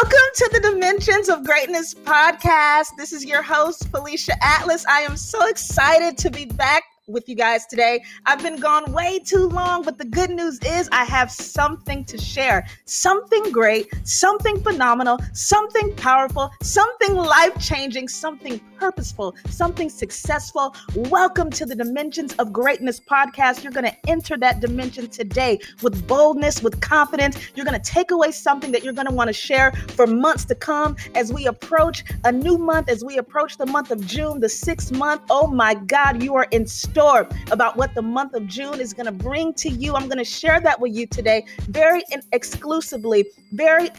Welcome to the Dimensions of Greatness podcast. This is your host, Felicia Atlas. I am so excited to be back with you guys today. I've been gone way too long, but the good news is I have something to share. Something great, something phenomenal, something powerful, something life changing, something purposeful, something successful. Welcome to the Dimensions of Greatness podcast. You're going to enter that dimension today with boldness, with confidence. You're going to take away something that you're going to want to share for months to come as we approach a new month, as we approach the month of June, the sixth month. Oh my God, you are in store about what the month of June is going to bring to you. I'm going to share that with you today, very in- exclusively, very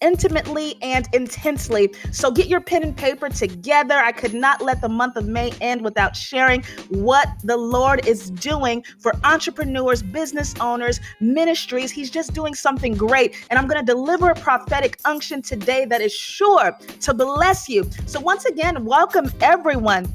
intimately and intensely. So get your pen and paper together. I could not let the month of May end without sharing what the Lord is doing for entrepreneurs, business owners, ministries. He's just doing something great. And I'm going to deliver a prophetic unction today that is sure to bless you. So, once again, welcome everyone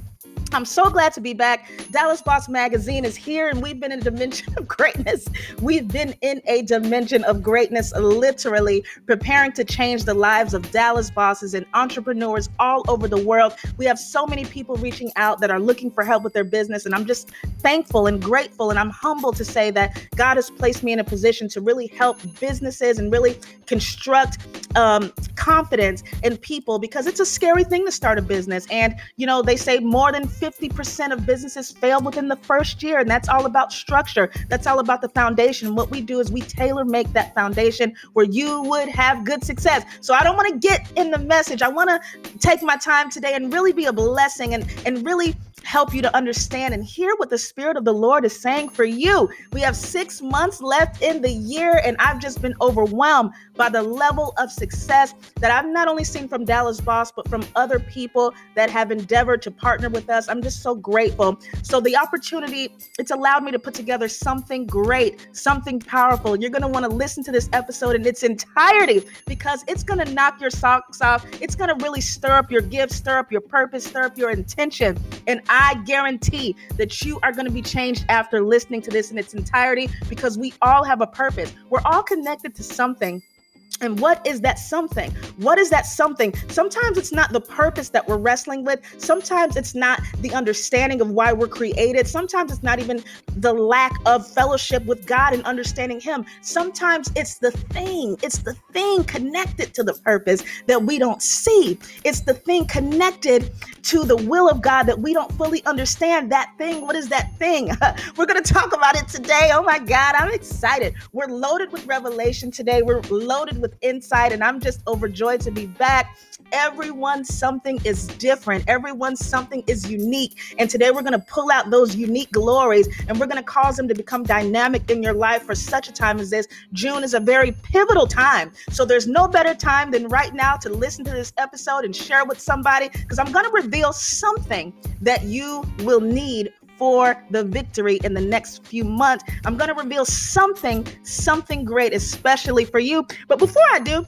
I'm so glad to be back. Dallas Boss Magazine is here, and we've been in a dimension of greatness. We've been in a dimension of greatness, literally preparing to change the lives of Dallas bosses and entrepreneurs all over the world. We have so many people reaching out that are looking for help with their business, and I'm just thankful and grateful, and I'm humbled to say that God has placed me in a position to really help businesses and really construct um, confidence in people because it's a scary thing to start a business. And, you know, they say more than 50% of businesses fail within the first year. And that's all about structure. That's all about the foundation. What we do is we tailor make that foundation where you would have good success. So I don't want to get in the message. I want to take my time today and really be a blessing and, and really help you to understand and hear what the Spirit of the Lord is saying for you. We have six months left in the year, and I've just been overwhelmed by the level of success that I've not only seen from Dallas Boss, but from other people that have endeavored to partner with us. I'm just so grateful. So, the opportunity, it's allowed me to put together something great, something powerful. You're going to want to listen to this episode in its entirety because it's going to knock your socks off. It's going to really stir up your gifts, stir up your purpose, stir up your intention. And I guarantee that you are going to be changed after listening to this in its entirety because we all have a purpose. We're all connected to something and what is that something? What is that something? Sometimes it's not the purpose that we're wrestling with. Sometimes it's not the understanding of why we're created. Sometimes it's not even the lack of fellowship with God and understanding Him. Sometimes it's the thing, it's the thing connected to the purpose that we don't see. It's the thing connected to the will of God that we don't fully understand. That thing, what is that thing? we're going to talk about it today. Oh my God, I'm excited. We're loaded with revelation today. We're loaded with insight, and I'm just overjoyed to be back. Everyone, something is different. Everyone, something is unique. And today we're going to pull out those unique glories and we're going to cause them to become dynamic in your life for such a time as this. June is a very pivotal time. So there's no better time than right now to listen to this episode and share with somebody because I'm going to reveal something that you will need for the victory in the next few months. I'm going to reveal something, something great, especially for you. But before I do,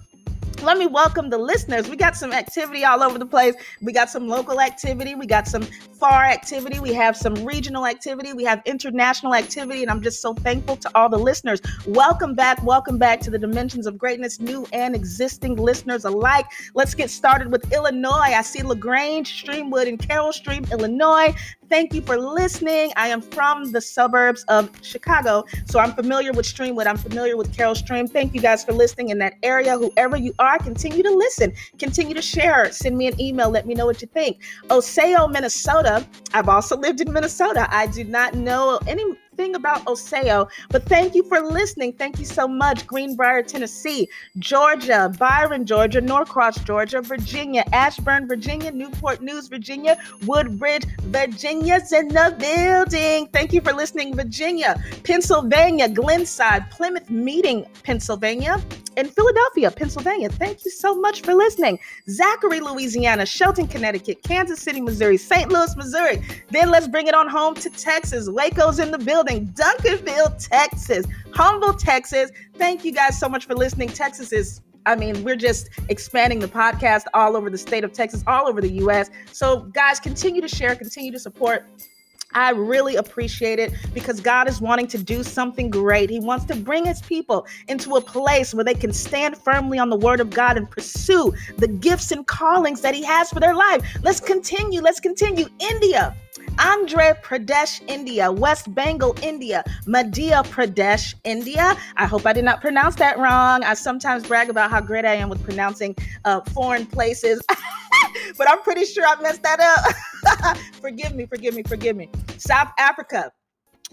let me welcome the listeners. We got some activity all over the place. We got some local activity. We got some far activity. We have some regional activity. We have international activity. And I'm just so thankful to all the listeners. Welcome back. Welcome back to the Dimensions of Greatness, new and existing listeners alike. Let's get started with Illinois. I see LaGrange, Streamwood, and Carol Stream, Illinois. Thank you for listening. I am from the suburbs of Chicago, so I'm familiar with Streamwood. I'm familiar with Carol Stream. Thank you guys for listening in that area. Whoever you are, continue to listen, continue to share. Send me an email. Let me know what you think. Osseo, Minnesota. I've also lived in Minnesota. I do not know any thing about Osseo. But thank you for listening. Thank you so much. Greenbrier, Tennessee, Georgia, Byron, Georgia, Norcross, Georgia, Virginia, Ashburn, Virginia, Newport News, Virginia, Woodbridge, Virginia's in the building. Thank you for listening, Virginia, Pennsylvania, Glenside, Plymouth Meeting, Pennsylvania, and Philadelphia, Pennsylvania. Thank you so much for listening. Zachary, Louisiana, Shelton, Connecticut, Kansas City, Missouri, St. Louis, Missouri. Then let's bring it on home to Texas. Waco's in the building building, Duncanville, Texas, Humble, Texas. Thank you guys so much for listening. Texas is I mean, we're just expanding the podcast all over the state of Texas, all over the US. So, guys, continue to share, continue to support. I really appreciate it because God is wanting to do something great. He wants to bring his people into a place where they can stand firmly on the word of God and pursue the gifts and callings that he has for their life. Let's continue. Let's continue. India. Andhra Pradesh, India, West Bengal, India, Madhya Pradesh, India. I hope I did not pronounce that wrong. I sometimes brag about how great I am with pronouncing uh, foreign places. but I'm pretty sure I messed that up. forgive me, forgive me, forgive me. South Africa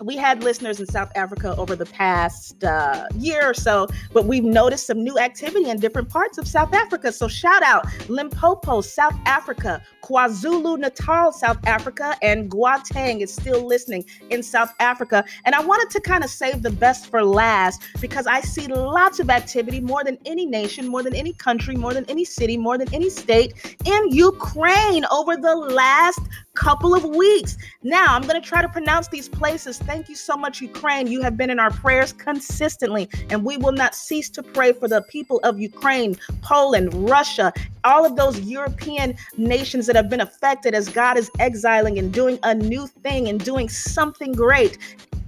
we had listeners in South Africa over the past uh, year or so, but we've noticed some new activity in different parts of South Africa. So shout out Limpopo, South Africa, KwaZulu Natal, South Africa, and Gauteng is still listening in South Africa. And I wanted to kind of save the best for last because I see lots of activity more than any nation, more than any country, more than any city, more than any state in Ukraine over the last couple of weeks. Now, I'm going to try to pronounce these places. Thank you so much, Ukraine. You have been in our prayers consistently, and we will not cease to pray for the people of Ukraine, Poland, Russia, all of those European nations that have been affected as God is exiling and doing a new thing and doing something great.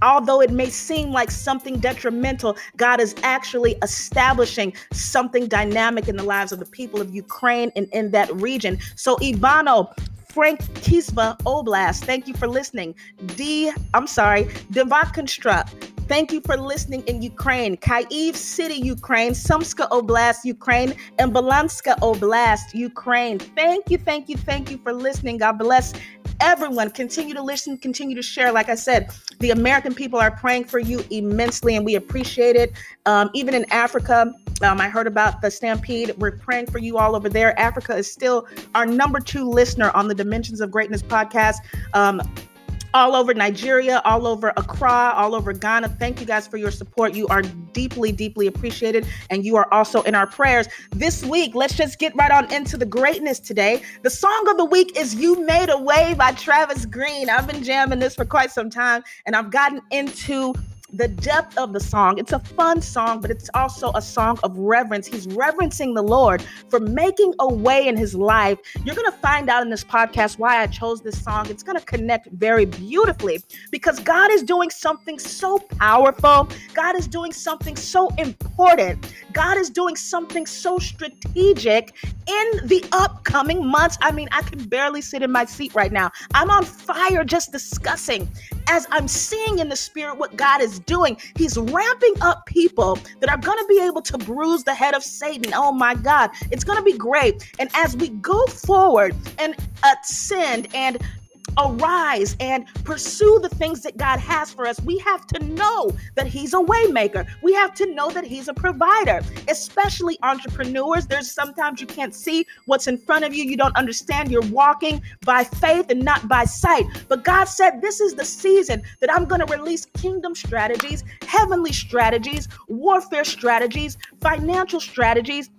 Although it may seem like something detrimental, God is actually establishing something dynamic in the lives of the people of Ukraine and in that region. So, Ivano, Frankivska Oblast, thank you for listening. D, I'm sorry, Devakonstruct, Thank you for listening in Ukraine, Kyiv City, Ukraine, Sumska Oblast, Ukraine, and Belanska Oblast, Ukraine. Thank you, thank you, thank you for listening. God bless everyone. Continue to listen, continue to share. Like I said, the American people are praying for you immensely, and we appreciate it. Um, even in Africa, um, I heard about the stampede. We're praying for you all over there. Africa is still our number two listener on the Dimensions of Greatness podcast. Um, all over Nigeria, all over Accra, all over Ghana. Thank you guys for your support. You are deeply, deeply appreciated, and you are also in our prayers. This week, let's just get right on into the greatness today. The song of the week is You Made a Way by Travis Greene. I've been jamming this for quite some time, and I've gotten into the depth of the song. It's a fun song, but it's also a song of reverence. He's reverencing the Lord for making a way in his life. You're going to find out in this podcast why I chose this song. It's going to connect very beautifully because God is doing something so powerful. God is doing something so important. God is doing something so strategic in the upcoming months. I mean, I can barely sit in my seat right now. I'm on fire just discussing as I'm seeing in the spirit what God is doing. He's ramping up people that are going to be able to bruise the head of Satan. Oh my God, it's going to be great. And as we go forward and ascend and arise and pursue the things that God has for us, we have to know that He's a waymaker. We have to know that He's a provider, especially entrepreneurs. There's sometimes you can't see what's in front of you. You don't understand. You're walking by faith and not by sight. But God said, This is the season that I'm going to release kingdom strategies, heavenly strategies, warfare strategies, financial strategies,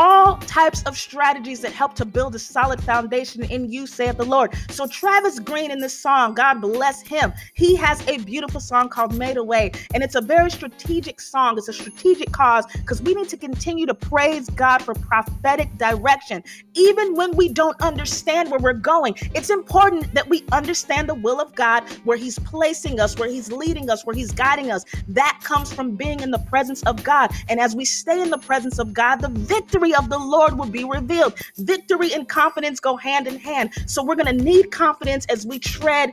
all types of strategies that help to build a solid foundation in you, saith the Lord. So, Travis Greene in this song, God bless him, he has a beautiful song called Made a Way. And it's a very strategic song. It's a strategic cause because we need to continue to praise God for prophetic direction. Even when we don't understand where we're going, it's important that we understand the will of God, where He's placing us, where He's leading us, where He's guiding us. That comes from being in the presence of God. And as we stay in the presence of God, the victory of the Lord will be revealed. Victory and confidence go hand in hand. So we're going to need confidence as we tread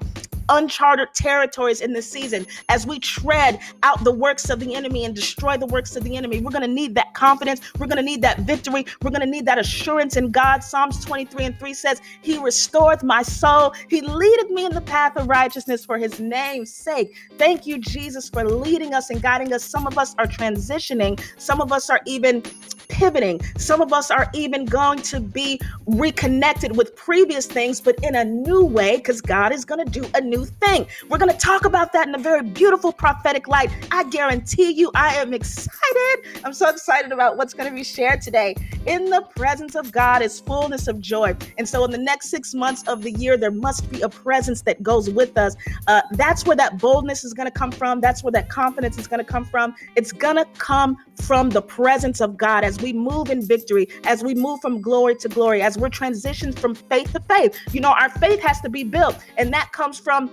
uncharted territories in this season as we tread out the works of the enemy and destroy the works of the enemy. We're going to need that confidence. We're going to need that victory. We're going to need that assurance in God. Psalms 23 and 3 says, He restoreth my soul. He leadeth me in the path of righteousness for His name's sake. Thank you, Jesus, for leading us and guiding us. Some of us are transitioning, some of us are even pivoting. Some of us are even going to be reconnected with previous things, but in a new way, because God is going to do a new thing. We're going to talk about that in a very beautiful prophetic light. I guarantee you, I am excited. I'm so excited about what's going to be shared today. In the presence of God is fullness of joy. And so, in the next six months of the year, there must be a presence that goes with us. Uh, that's where that boldness is going to come from. That's where that confidence is going to come from. It's going to come from the presence of God as we move in victory, as we move from glory to glory, as we're transitioned from faith to faith. You know, our faith has to be built, and that comes from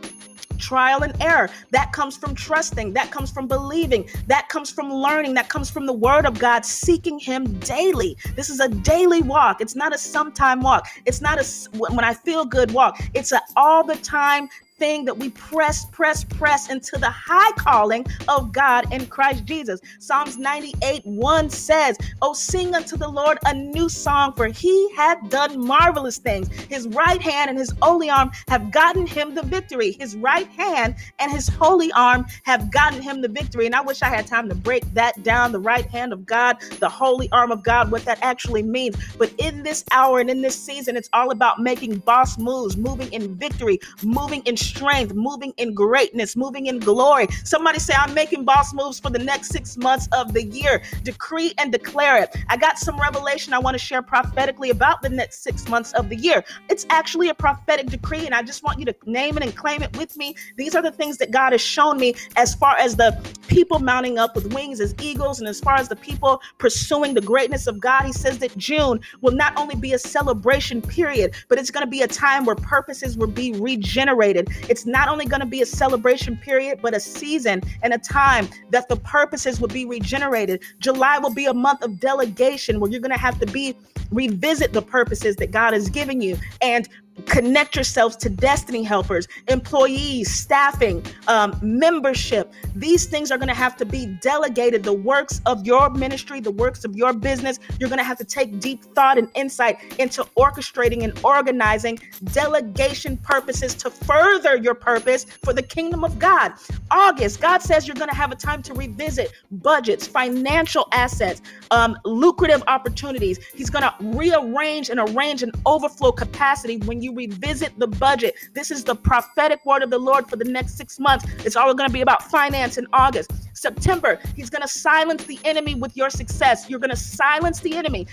trial and error. That comes from trusting. That comes from believing. That comes from learning. That comes from the word of God, seeking Him daily. This is a daily walk. It's not a sometime walk. It's not a when I feel good walk. It's an all the time thing that we press, press, press into the high calling of God in Christ Jesus. Psalms 98 1 says, Oh, sing unto the Lord a new song, for he hath done marvelous things. His right hand and his holy arm have gotten him the victory. His right hand and his holy arm have gotten him the victory. And I wish I had time to break that down the right hand of God, the holy arm of God, what that actually means. But in this hour and in this season, it's all about making boss moves, moving in victory, moving in strength, moving in greatness, moving in glory. Somebody say, I'm making boss moves for the next six months of the year. Decree and declare it. I got some revelation I want to share prophetically about the next six months of the year. It's actually a prophetic decree, and I just want you to name it and claim it with me. These are the things that God has shown me as far as the people mounting up with wings as eagles, and as far as the people pursuing the greatness of God. He says that June will not only be a celebration period, but it's going to be a time where purposes will be regenerated. It's not only going to be a celebration period, but a season and a time that the purposes will be regenerated. July will be a month of delegation where you're going to have to be revisit the purposes that God has given you and connect yourselves to destiny helpers, employees, staffing, um, membership. These things are going to have to be delegated. The works of your ministry, the works of your business, you're going to have to take deep thought and insight into orchestrating and organizing delegation purposes to further your purpose for the kingdom of God. August, God says you're going to have a time to revisit budgets, financial assets, um, lucrative opportunities. He's going to rearrange and arrange an overflow capacity when you revisit the budget. This is the prophetic word of the Lord for the next six months. It's all going to be about finance in August. September, He's going to silence the enemy with your success. You're going to silence the enemy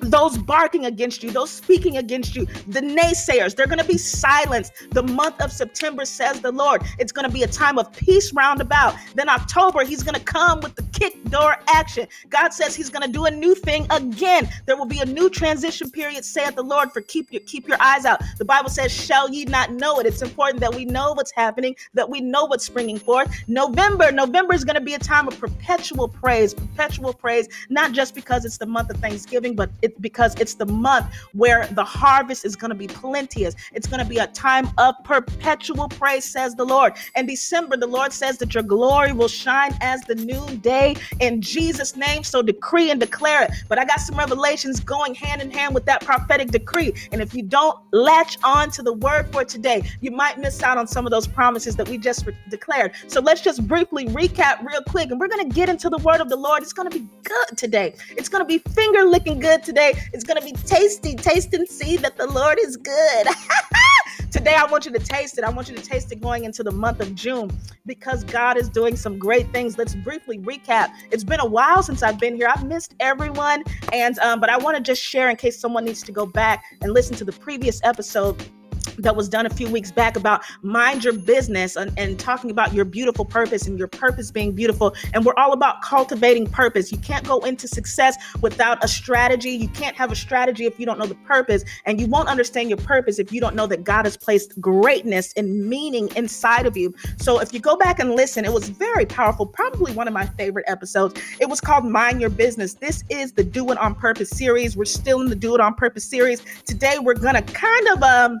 those barking against you, those speaking against you, the naysayers, they're going to be silenced. The month of September, says the Lord, it's going to be a time of peace roundabout. Then October, He's going to come with the kick door action. God says He's going to do a new thing again. There will be a new transition period, saith the Lord, for keep your keep your eyes out. The Bible says, "Shall ye not know it?" It's important that we know what's happening, that we know what's springing forth. November, November is going to be a time of perpetual praise, perpetual praise, not just because it's the month of Thanksgiving, but it, because it's the month where the harvest is going to be plenteous. It's going to be a time of perpetual praise, says the Lord. And December, the Lord says that your glory will shine as the noonday in Jesus' name. So decree and declare it. But I got some revelations going hand in hand with that prophetic decree. And if you don't latch on to the word for today, you might miss out on some of those promises that we just re- declared. So let's just briefly recap real quick. And we're going to get into the word of the Lord. It's going to be good today. It's going to be finger licking good today It's going to be tasty. Taste and see that the Lord is good. today, I want you to taste it. I want you to taste it going into the month of June because God is doing some great things. Let's briefly recap. It's been a while since I've been here. I've missed everyone, and um, but I want to just share in case someone needs to go back and listen to the previous episode that was done a few weeks back about mind your business and, and, talking about your beautiful purpose and your purpose being beautiful. And we're all about cultivating purpose. You can't go into success without a strategy. You can't have a strategy if you don't know the purpose. And you won't understand your purpose if you don't know that God has placed greatness and meaning inside of you. So if you go back and listen, it was very powerful, probably one of my favorite episodes. It was called Mind Your Business. This is the Do It on Purpose series. We're still in the Do It on Purpose series. Today, we're going to kind of, um,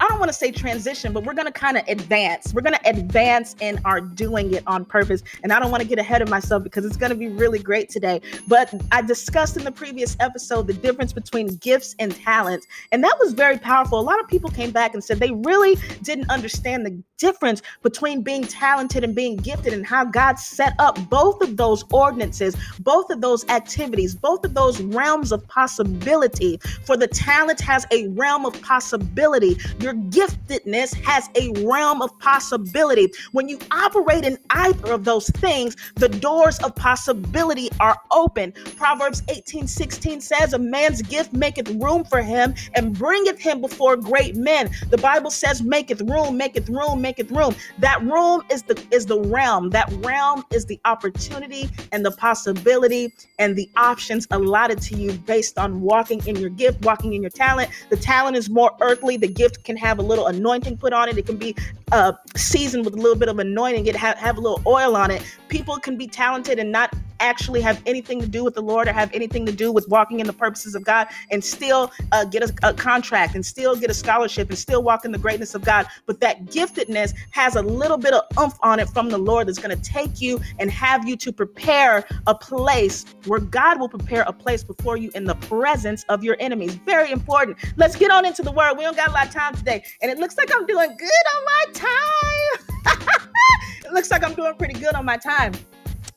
I don't want to say transition, but we're going to kind of advance. We're going to advance in our doing it on purpose. And I don't want to get ahead of myself because it's going to be really great today. But I discussed in the previous episode the difference between gifts and talents. And that was very powerful. A lot of people came back and said they really didn't understand the difference between being talented and being gifted and how God set up both of those ordinances, both of those activities, both of those realms of possibility. For the talent has a realm of possibility. You're your giftedness has a realm of possibility. When you operate in either of those things, the doors of possibility are open. Proverbs 18 16 says, A man's gift maketh room for him and bringeth him before great men. The Bible says, Maketh room, maketh room, maketh room. That room is the is the realm. That realm is the opportunity and the possibility and the options allotted to you based on walking in your gift, walking in your talent. The talent is more earthly. The gift can have a little anointing put on it. It can be uh, seasoned with a little bit of anointing. It have, have a little oil on it. People can be talented and not actually have anything to do with the Lord or have anything to do with walking in the purposes of God and still uh, get a, a, contract and still get a scholarship and still walk in the greatness of God. But that giftedness has a little bit of oomph on it from the Lord that's going to take you and have you to prepare a place where God will prepare a place before you in the presence of your enemies. Very important. Let's get on into the word. We don't got a lot of time today. And it looks like I'm doing good on my time. it looks like I'm doing pretty good on my time.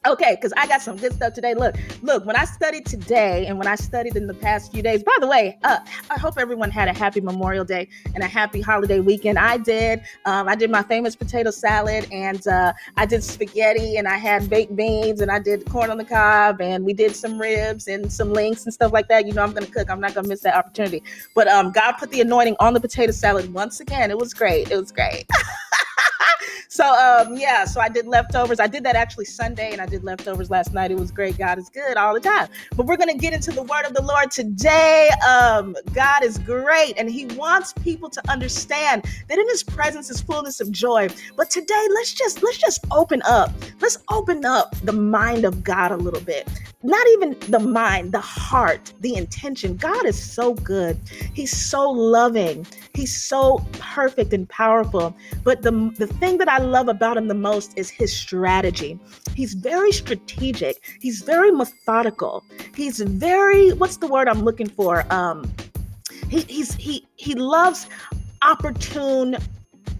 Okay, because I got some good stuff today. Look, look, when I studied today and when I studied in the past few days, by the way, uh, I hope everyone had a happy Memorial Day and a happy holiday weekend. I did. Um, I did my famous potato salad and uh, I did spaghetti and I had baked beans and I did corn on the cob and we did some ribs and some links and stuff like that. You know, I'm going to cook. I'm not going to miss that opportunity. But um, God put the anointing on the potato salad once again. It was great. It was great. so um yeah so i did leftovers i did that actually sunday and i did leftovers last night. It was great. God is good all the time. But we're gonna get into the word of the lord today. Um god is great and he wants people to understand that in his presence is fullness of joy. But today let's just let's just open up. Let's open up the mind of god a little bit not even the mind the heart the intention god is so good he's so loving he's so perfect and powerful but the the thing that I love about him the most is his strategy. He's very strategic. He's very methodical. He's very what's the word I'm looking for? Um he he's he he loves opportune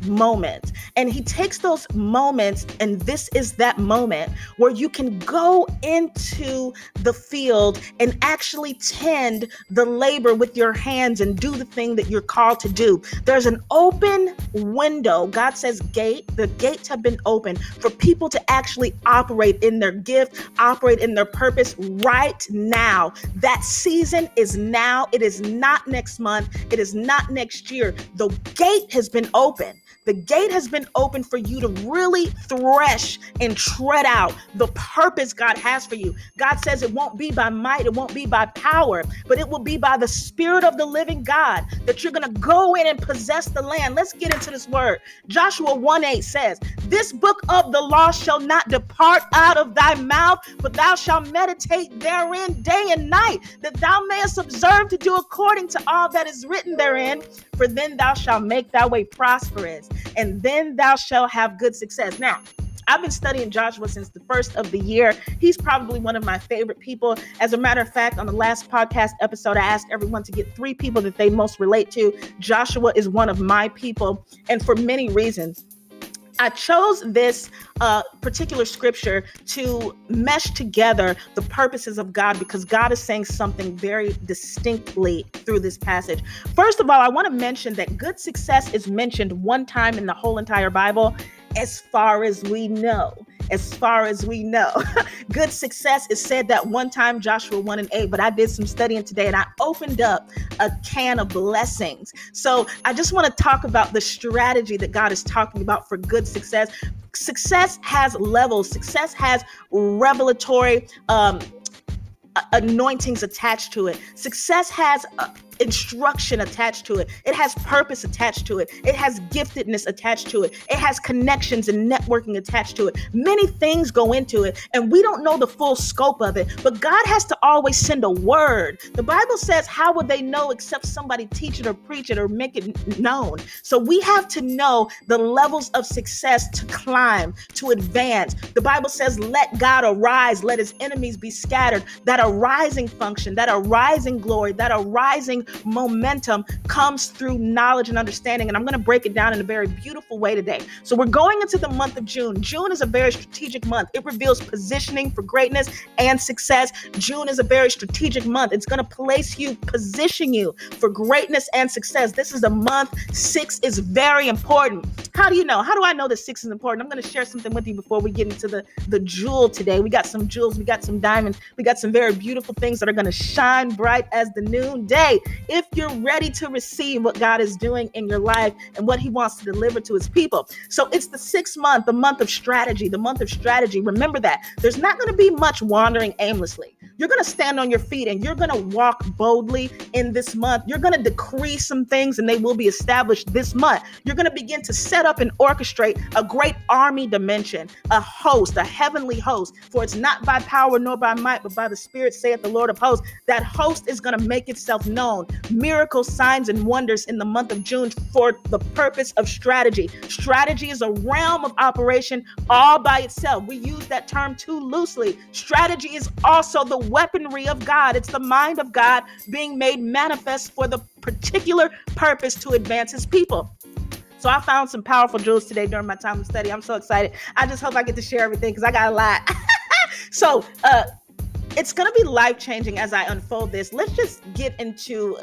moments. And he takes those moments, and this is that moment where you can go into the field and actually tend the labor with your hands and do the thing that you're called to do. There's an open window. God says, gate. The gates have been open for people to actually operate in their gift, operate in their purpose right now. That season is now. It is not next month. It is not next year. The gate has been open. The gate has been open for you to really thresh and tread out the purpose God has for you. God says it won't be by might, it won't be by power, but it will be by the Spirit of the living God that you're going to go in and possess the land. Let's get into this word. Joshua 1 8 says, This book of the law shall not depart out of thy mouth, but thou shalt meditate therein day and night, that thou mayest observe to do according to all that is written therein. For then thou shalt make thy way prosperous and then thou shalt have good success. Now, I've been studying Joshua since the first of the year. He's probably one of my favorite people. As a matter of fact, on the last podcast episode, I asked everyone to get three people that they most relate to. Joshua is one of my people, and for many reasons. I chose this uh, particular scripture to mesh together the purposes of God because God is saying something very distinctly through this passage. First of all, I want to mention that good success is mentioned one time in the whole entire Bible, as far as we know as far as we know. Good success is said that one time, Joshua 1 and 8, but I did some studying today and I opened up a can of blessings. So I just want to talk about the strategy that God is talking about for good success. Success has levels, success has revelatory um, anointings attached to it. Success has uh, instruction attached to it. It has purpose attached to it. It has giftedness attached to it. It has connections and networking attached to it. Many things go into it, and we don't know the full scope of it. But God has to always send a word. The Bible says, How would they know except somebody teach it or preach it or make it known? So we have to know the levels of success to climb, to advance. The Bible says, Let God arise, let his enemies be scattered. That arising function, that arising glory, that arising momentum comes through knowledge and understanding. And I'm going to break it down in a very beautiful way today. So we're going into the month of June. June is a very strategic month. It reveals positioning for greatness and success. June is a very strategic month. It's going to place you, position you for greatness and success. This is a month. Six is very important. How do you know? How do I know that six is important? I'm going to share something with you before we get into the, the jewel today. We got some jewels, we got some diamonds, we got some very beautiful things that are going to shine bright as the noonday. If you're ready to receive what God is doing in your life and what He wants to deliver to His people. So it's the sixth month, the month of strategy, the month of strategy. Remember that there's not going to be much wandering aimlessly. You're going to stand on your feet and you're going to walk boldly in this month. You're going to decree some things and they will be established this month. You're going to begin to set up and orchestrate a great army dimension, a host, a heavenly host. For it's not by power nor by might, but by the Spirit, saith the Lord of hosts. That host is going to make itself known. Miracles, signs, and wonders in the month of June for the purpose of strategy. Strategy is a realm of operation all by itself. We use that term too loosely. Strategy is also the weaponry of God, it's the mind of God being made manifest for the particular purpose to advance his people. So I found some powerful jewels today during my time of study. I'm so excited. I just hope I get to share everything because I got a lot. so uh it's gonna be life changing as I unfold this. Let's just get into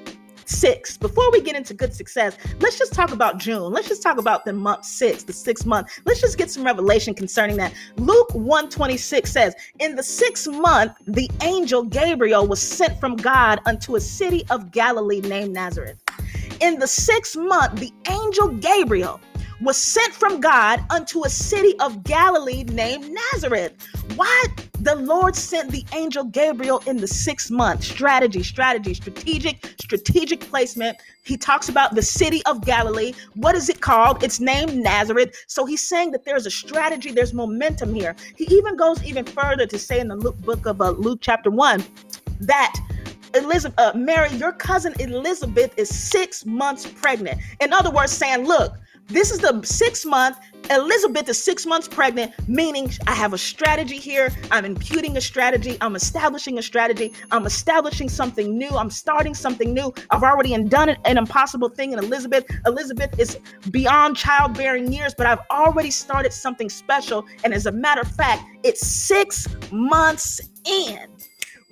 six. Before we get into good success, let's just talk about June. Let's just talk about the month six, the sixth month. Let's just get some revelation concerning that. Luke 126 says, In the sixth month, the angel Gabriel was sent from God unto a city of Galilee named Nazareth. In the sixth month, the angel Gabriel was sent from God unto a city of Galilee named Nazareth. Why the Lord sent the angel Gabriel in the sixth month? Strategy, strategy, strategic, strategic placement. He talks about the city of Galilee. What is it called? It's named Nazareth. So he's saying that there's a strategy, there's momentum here. He even goes even further to say in the Luke book of uh, Luke chapter 1 that Elizabeth, uh, Mary, your cousin Elizabeth is six months pregnant. In other words, saying, look, this is the six month. Elizabeth is six months pregnant, meaning I have a strategy here. I'm imputing a strategy. I'm establishing a strategy. I'm establishing something new. I'm starting something new. I've already done an impossible thing in Elizabeth. Elizabeth is beyond childbearing years, but I've already started something special. And as a matter of fact, it's six months in.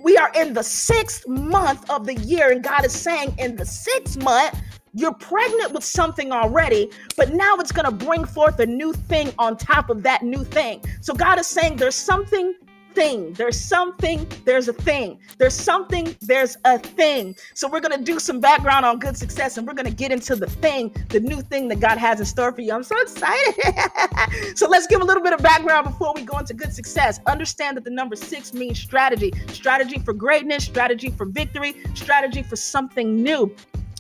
We are in the sixth month of the year, and God is saying, in the sixth month, you're pregnant with something already, but now it's going to bring forth a new thing on top of that new thing. So God is saying there's something thing. There's something, there's a thing. There's something, there's a thing. So we're going to do some background on good success and we're going to get into the thing, the new thing that God has in store for you. I'm so excited. so let's give a little bit of background before we go into good success. Understand that the number six means strategy strategy for greatness, strategy for victory, strategy for something new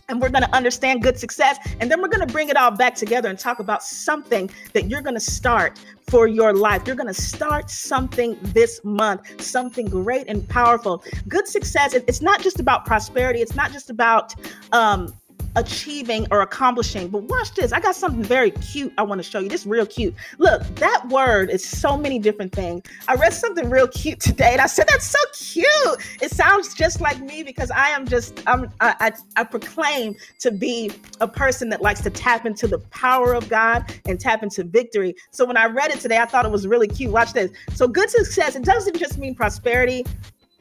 and we're going to understand good success. And then we're going to bring it all back together and talk about something that you're going to start for your life. You're going to start something this month, something great and powerful. Good success, it's not just about prosperity, it's not just about, um, achieving or accomplishing. But watch this. I got something very cute I want to show you. This real cute. Look, that word is so many different things. I read something real cute today and I said, that's so cute. It sounds just like me because I am just, I'm, I, I, I proclaim to be a person that likes to tap into the power of God and tap into victory. So when I read it today, I thought it was really cute. Watch this. So good success, it doesn't just mean prosperity.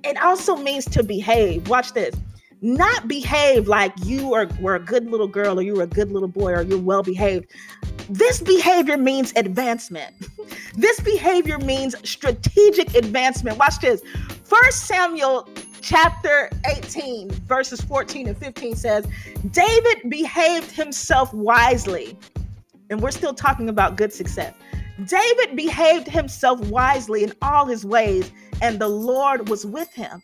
It also means to behave. Watch this not behave like you are were a good little girl or you were a good little boy or you're well behaved. This behavior means advancement. this behavior means strategic advancement. Watch this. First Samuel chapter 18, verses 14 and 15 says, David behaved himself wisely. And we're still talking about good success. David behaved himself wisely in all his ways, and the Lord was with him.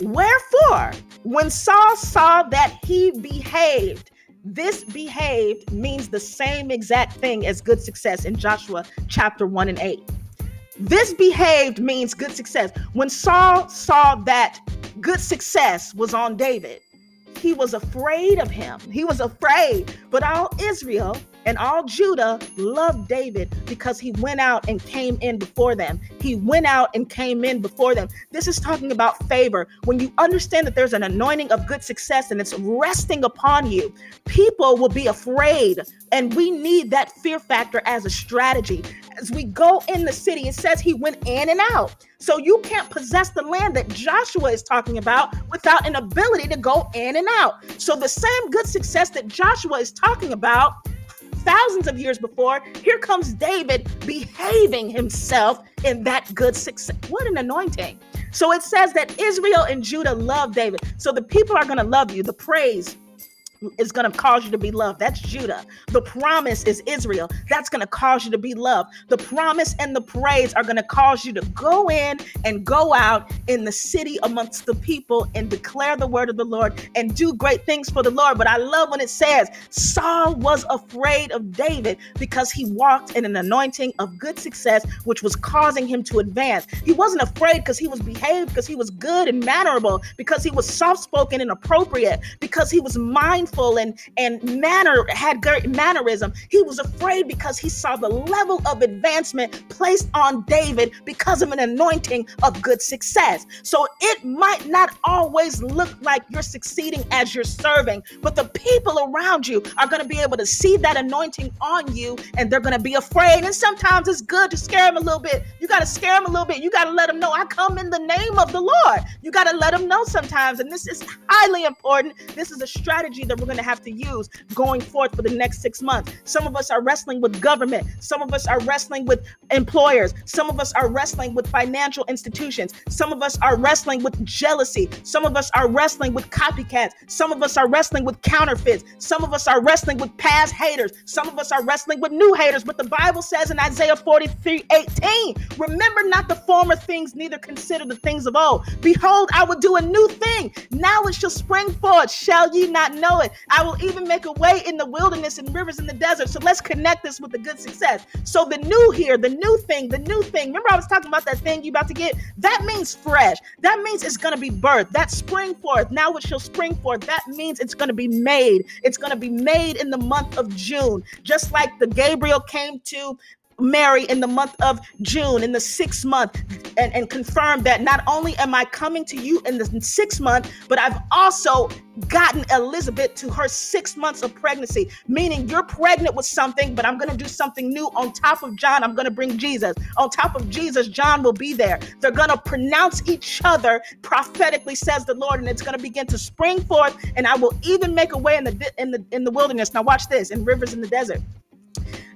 Wherefore, when Saul saw that he behaved, this behaved means the same exact thing as good success in Joshua chapter 1 and 8. This behaved means good success. When Saul saw that good success was on David, he was afraid of him. He was afraid. But all Israel And all Judah loved David because he went out and came in before them. He went out and came in before them. This is talking about favor. When you understand that there's an anointing of good success and it's resting upon you, people will be afraid. And we need that fear factor as a strategy. As we go in the city, it says he went in and out. So you can't possess the land that Joshua is talking about without an ability to go in and out. So the same good success that Joshua is talking about thousands of years before, here comes David behaving himself in that good success. What an anointing. So it says that Israel and Judah love David. So the people are going to love you. The praise is going to cause you to be loved. That's Judah. The promise is Israel. That's going to cause you to be loved. The promise and the praise are going to cause you to go in and go out in the city amongst the people and declare the word of the Lord and do great things for the Lord. But I love when it says Saul was afraid of David because he walked in an anointing of good success, which was causing him to advance. He wasn't afraid because he was behaved, because he was good and mannerable, because he was soft spoken and appropriate, because he was mindful and and manner had great mannerism. He was afraid because he saw the level of advancement placed on David because of an anointing of good success. So it might not always look like you're succeeding as you're serving, but the people around you are going to be able to see that anointing on you and they're going to be afraid. And sometimes it's good to scare them a little bit. You got to scare them a little bit. You got to let them know I come in the name of the Lord. You got to let them know sometimes. And this is highly important. This is a strategy that we're going to have to use going forth for the next six months. Some of us are wrestling with government. Some of us are wrestling with employers. Some of us are wrestling with financial institutions. Some of us are wrestling with jealousy. Some of us are wrestling with copycats. Some of us are wrestling with counterfeits. Some of us are wrestling with past haters. Some of us are wrestling with new haters. But the Bible says in Isaiah 43 18, remember not the former things, neither consider the things of old. Behold, I will do a new thing. Now it shall spring forth. Shall ye not know it? I will even make a way in the wilderness and rivers in the desert. So let's connect this with the good success. So the new here, the new thing, the new thing. Remember, I was talking about that thing you're about to get? That means fresh. That means it's going to be birthed. That spring forth. Now it shall spring forth. That means it's going to be made. It's going to be made in the month of June. Just like the Gabriel came to Mary in the month of June, in the sixth month, and, and confirmed that not only am I coming to you in the sixth month, but I've also gotten Elizabeth to her six months of pregnancy, meaning you're pregnant with something, but I'm going to do something new on top of John. I'm going to bring Jesus. On top of Jesus, John will be there. They're going to pronounce each other prophetically, says the Lord, and it's going to begin to spring forth. And I will even make a way in the in the in the wilderness. Now watch this in rivers in the desert.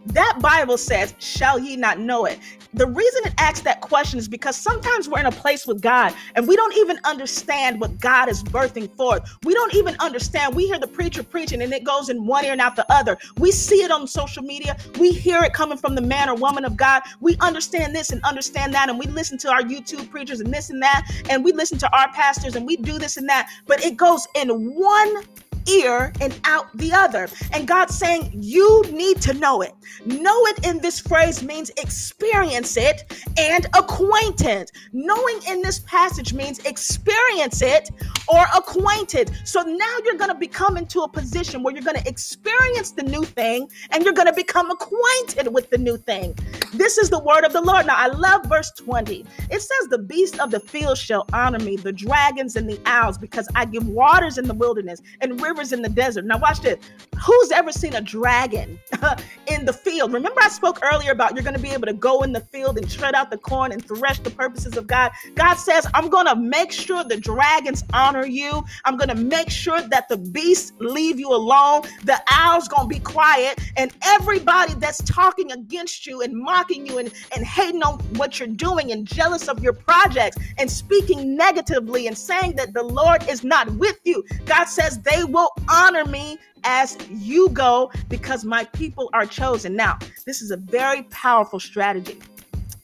That Bible says, Shall ye not know it? The reason it asks that question is because sometimes we're in a place with God and we don't even understand what God is birthing forth. We don't even understand. We hear the preacher preaching and it goes in one ear and out the other. We see it on social media. We hear it coming from the man or woman of God. We understand this and understand that. And we listen to our YouTube preachers and this and that. And we listen to our pastors and we do this and that. But it goes in one ear and out the other. And God's saying, You need to know it. Know it in this phrase means experience it and acquainted. Knowing in this passage means experience it or acquainted. So now you're going to become into a position where you're going to experience the new thing and you're going to become acquainted with the new thing. This is the word of the Lord. Now, I love verse 20. It says, The beasts of the field shall honor me, the dragons and the owls, because I give waters in the wilderness and rivers rivers in the desert. Now, watch this. Who's ever seen a dragon in the field? Remember, I spoke earlier about you're going to be able to go in the field and tread out the corn and thresh the purposes of God. God says, I'm going to make sure the dragons honor you. I'm going to make sure that the beasts leave you alone. The owls going to be quiet. And everybody that's talking against you and mocking you and, and hating on what you're doing and jealous of your projects and speaking negatively and saying that the Lord is not with you, God says they will will honor me as you go because my people are chosen. Now, this is a very powerful strategy.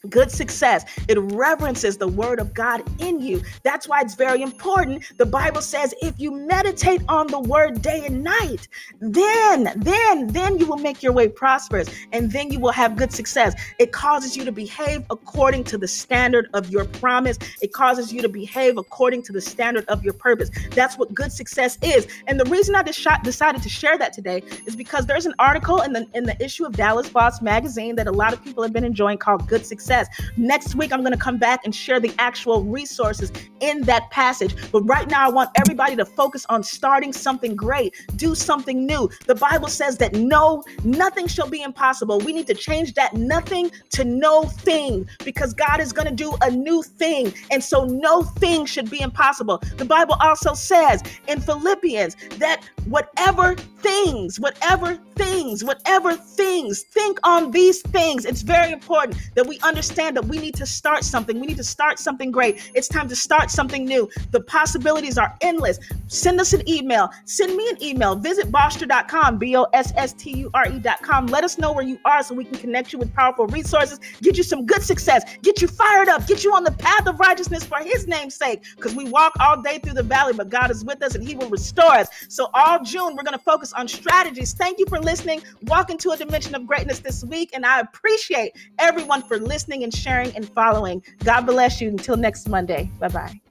Good success. It reverences the word of God in you. That's why it's very important. The Bible says if you meditate on the word day and night, then, then, then you will make your way prosperous and then you will have good success. It causes you to behave according to the standard of your promise. It causes you to behave according to the standard of your purpose. That's what good success is. And the reason I decided to share that today is because there's an article in the in the issue of Dallas Boss magazine that a lot of people have been enjoying called Good Success success. Next week, I'm going to come back and share the actual resources in that passage. But right now, I want everybody to focus on starting something great, do something new. The Bible says that no, nothing shall be impossible. We need to change that nothing to no thing because God is going to do a new thing. And so, no thing should be impossible. The Bible also says in Philippians that whatever things, whatever things, whatever things, think on these things. It's very important that we understand that we need to start something. We need to start something great. It's time to start something new. The possibilities are endless. Send us an email. Send me an email. Visit bossture.com, B O S S T U R E.com. Let us know where you are so we can connect you with powerful resources, get you some good success, get you fired up, get you on the path of righteousness for his name's sake. Because we walk all day through the valley, but God is with us and he will restore us. So, all June, we're going to focus on strategies. Thank you for listening. Walk into a dimension of greatness this week. And I appreciate everyone for listening and sharing and following. God bless you. Until next Monday. Bye bye.